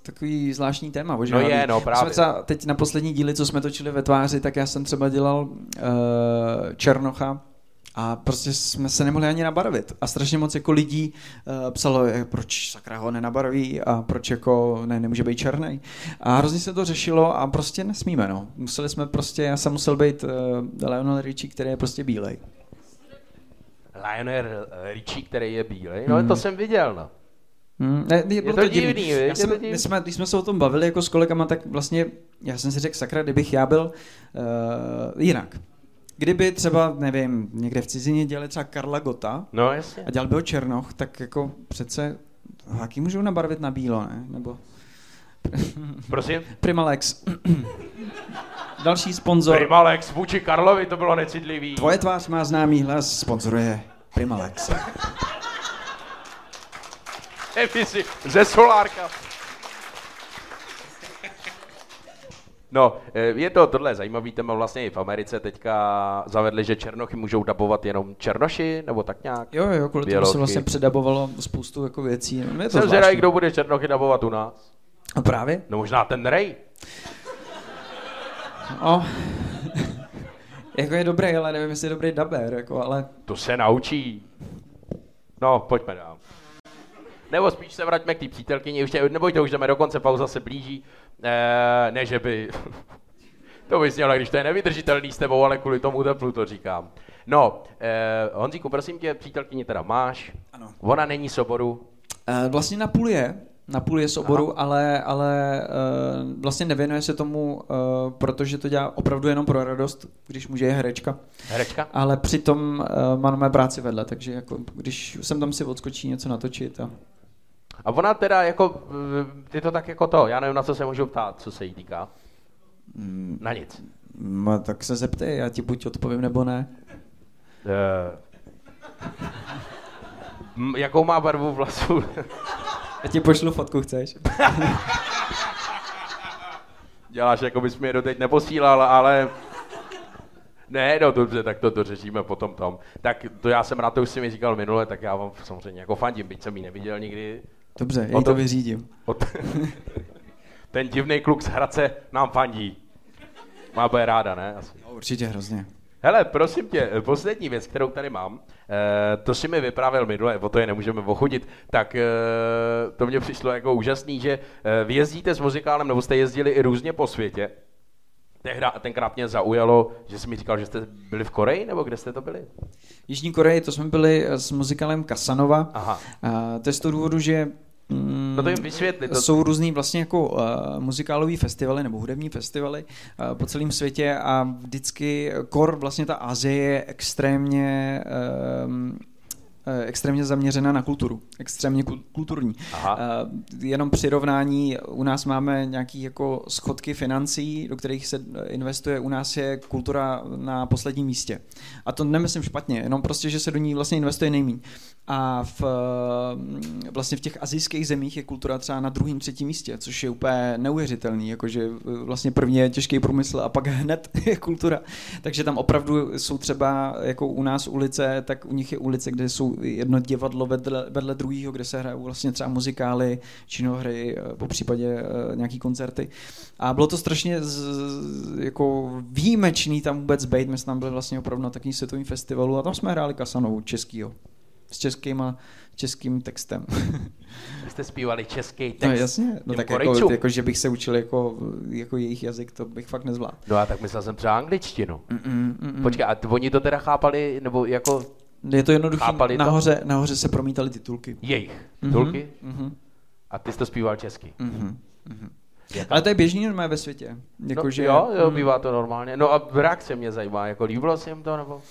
takový zvláštní téma. No je, no právě. Jsme třeba teď na poslední díly, co jsme točili ve tváři, tak já jsem třeba dělal uh, Černocha, a prostě jsme se nemohli ani nabarvit. A strašně moc jako lidí uh, psalo, proč sakra ho nenabarví a proč jako ne, nemůže být černý. A hrozně se to řešilo a prostě nesmíme, no. Museli jsme prostě, já jsem musel být uh, Lionel Richie, který je prostě bílej. Lionel Richie, který je bílej? No hmm. to jsem viděl, no. Hmm, ne, je, to, to divný, divný já jsem, to divný. My jsme, když jsme se o tom bavili jako s kolegama, tak vlastně já jsem si řekl, sakra, kdybych já byl uh, jinak. Kdyby třeba, nevím, někde v cizině dělali třeba Karla Gota no, jasně. a dělal by ho Černoch, tak jako přece taky můžou nabarvit na bílo, ne? Nebo... Prosím? Primalex. Další sponzor. Primalex vůči Karlovi, to bylo necitlivý. Tvoje tvář má známý hlas, sponzoruje Primalex. Emisi ze Solárka. No, je to tohle zajímavý téma vlastně i v Americe teďka zavedli, že černochy můžou dabovat jenom černoši, nebo tak nějak? Jo, jo, kvůli tomu se vlastně předabovalo spoustu jako věcí. No, je to Jsem zvědavý, kdo bude černochy dabovat u nás. A právě? No možná ten Ray. No, jako je dobrý, ale nevím, jestli je dobrý daber, jako, ale... To se naučí. No, pojďme dál. Nebo spíš se vraťme k té přítelkyni, ještě, nebojte, už jdeme do konce, pauza se blíží. E, ne, že by... to bys měla, když to je nevydržitelný s tebou, ale kvůli tomu teplu to říkám. No, e, Honzíku, prosím tě, přítelkyni teda máš. Ano. Ona není z oboru. E, vlastně na půl je, na půl je z oboru, ale, ale uh, vlastně nevěnuje se tomu, uh, protože to dělá opravdu jenom pro radost, když může je herečka. Herečka? Ale přitom uh, máme práci vedle, takže jako, když jsem tam si odskočí něco natočit a A ona teda jako, ty to tak jako to, já nevím, na co se můžu ptát, co se jí týká. Mm, Na nic. no, tak se zeptej, já ti buď odpovím, nebo ne. Uh, jakou má barvu vlasů? Já ti pošlu fotku, chceš? Děláš, jako bys mi je doteď neposílal, ale... Ne, no dobře, tak to dořešíme potom tom. Tak to já jsem rád, to už si mi říkal minule, tak já vám samozřejmě jako fandím, byť jsem ji neviděl nikdy. Dobře, já to- vyřídím. Od... Ten divný kluk z Hradce nám fandí. Má bude ráda, ne? Asi. No, určitě hrozně. Hele, prosím tě, poslední věc, kterou tady mám, to si mi vyprávěl minule, o to je nemůžeme ochudit, tak eh, to mě přišlo jako úžasný, že eh, vy jezdíte s muzikálem, nebo jste jezdili i různě po světě. Tehda, tenkrát mě zaujalo, že jsi mi říkal, že jste byli v Koreji, nebo kde jste to byli? Jižní Koreji, to jsme byli eh, s muzikálem Kasanova. Aha. A to je z toho důvodu, že No to jim. To... jsou různý vlastně jako uh, muzikálové festivaly nebo hudební festivaly uh, po celém světě a vždycky kor vlastně ta Asie je extrémně um, extrémně zaměřená na kulturu, extrémně kul- kulturní. Aha. Jenom přirovnání, u nás máme nějaký jako schodky financí, do kterých se investuje, u nás je kultura na posledním místě. A to nemyslím špatně, jenom prostě, že se do ní vlastně investuje nejméně. A v, eh, vlastně v těch azijských zemích je kultura třeba na druhém, třetím místě, což je úplně neuvěřitelný, jakože eh, vlastně první je těžký průmysl a pak hned je kultura. Takže tam opravdu jsou třeba jako u nás ulice, tak u nich je ulice, kde jsou jedno divadlo vedle, vedle druhého, kde se hrajou vlastně třeba muzikály, činohry, eh, po případě eh, nějaký koncerty. A bylo to strašně z, jako výjimečný tam vůbec být. My jsme tam byli vlastně opravdu na takovým světovým festivalu a tam jsme hráli Kasanovou českýho. S českým a českým textem. Vy jste zpívali český text. No jasně, no tak jako, jako, že bych se učil jako, jako jejich jazyk, to bych fakt nezvládl. No a tak myslel jsem třeba angličtinu. Mm-mm, mm-mm. Počkej, a oni to teda chápali, nebo jako Je to jednoduché. Chápali to? Nahoře, nahoře se promítaly titulky. jejich Mhm, titulky? mhm, A ty jsi to zpíval česky. mhm, mhm. Je tak? Ale to je běžný normálně ve světě. Jako, no, že, jo, jo, mm, bývá to normálně. No a reakce mě zajímá, jako líbilo se jim to, nebo?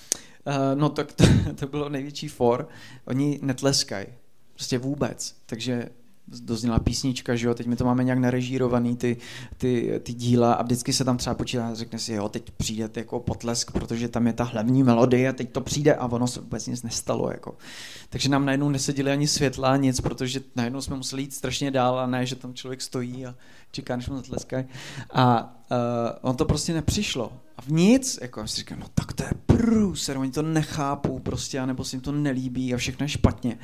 Uh, no tak to, to bylo největší for. Oni netleskají. Prostě vůbec. Takže dozněla písnička, že jo, teď my to máme nějak narežírovaný, ty, ty, ty díla a vždycky se tam třeba počítá, řekne si, jo, teď přijde jako potlesk, protože tam je ta hlavní melodie a teď to přijde a ono se vůbec nic nestalo, jako. Takže nám najednou neseděli ani světla, nic, protože najednou jsme museli jít strašně dál a ne, že tam člověk stojí a čeká, než mu zatleskají. A uh, on to prostě nepřišlo. A v nic, jako já si říkám, no tak to je průser, oni to nechápou prostě, anebo se jim to nelíbí a všechno je špatně.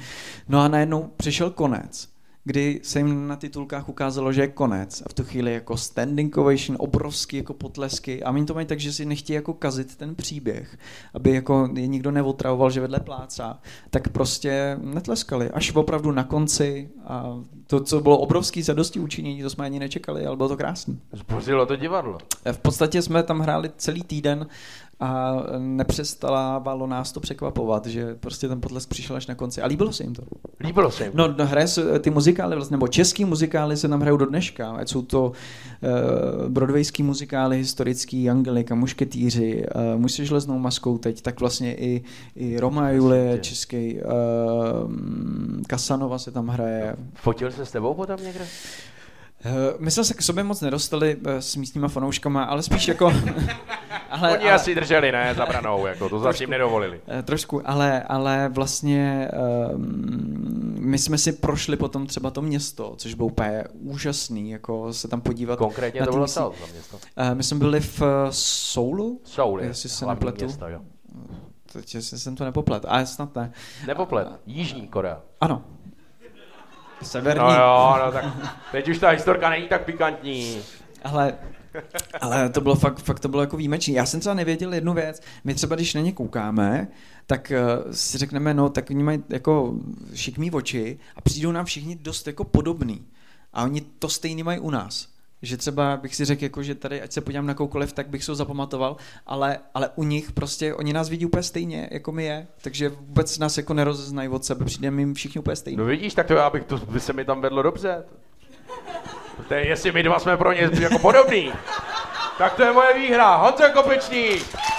No a najednou přišel konec kdy se jim na titulkách ukázalo, že je konec. A v tu chvíli jako standing ovation, obrovský jako potlesky. A oni to mají tak, že si nechtějí jako kazit ten příběh, aby jako je nikdo neotravoval, že vedle plácá, tak prostě netleskali, až opravdu na konci. A to, co bylo obrovský zadosti učinění, to jsme ani nečekali, ale bylo to krásný. Zbořilo to divadlo. V podstatě jsme tam hráli celý týden a nepřestalo nás to překvapovat, že prostě ten potlesk přišel až na konci a líbilo se jim to. Líbilo se jim. No, no hraje se ty muzikály, vlastně, nebo český muzikály se tam hrajou do dneška, ať jsou to uh, broadwayský muzikály, historický, Angelika, Mušketýři, uh, Muž se železnou maskou teď, tak vlastně i, i Roma a Julie, český, uh, Kasanova se tam hraje. Fotil se s tebou potom někde? My jsme se k sobě moc nedostali s místníma fanouškama, ale spíš jako... ale, Oni ale, asi drželi, ne, zabranou, jako, to zatím nedovolili. Uh, trošku, ale, ale vlastně um, my jsme si prošli potom třeba to město, což bylo úplně úžasný, jako se tam podívat. Konkrétně na to bylo město? Uh, my jsme byli v uh, Soulu, Soul je jestli se nepletu. město, jo. Teď jsem to nepoplet, ale snad ne. Nepoplet, Jižní Korea. Ano. Severní. No jo, no tak teď už ta historka není tak pikantní. Ale, ale to bylo fakt, fakt to bylo jako výjimečný. Já jsem třeba nevěděl jednu věc. My třeba, když na ně koukáme, tak uh, si řekneme, no, tak oni mají jako šikmý oči a přijdou nám všichni dost jako podobný. A oni to stejný mají u nás. Že třeba bych si řekl, jako, že tady, ať se podívám na koukoliv, tak bych se ho zapamatoval, ale, ale u nich prostě, oni nás vidí úplně stejně, jako my je, takže vůbec nás jako nerozeznají od sebe, přijde jim všichni úplně stejný. No vidíš, tak to já bych, to by se mi tam vedlo dobře. To je, jestli my dva jsme pro ně jako podobný, tak to je moje výhra. Honzo Kopečník!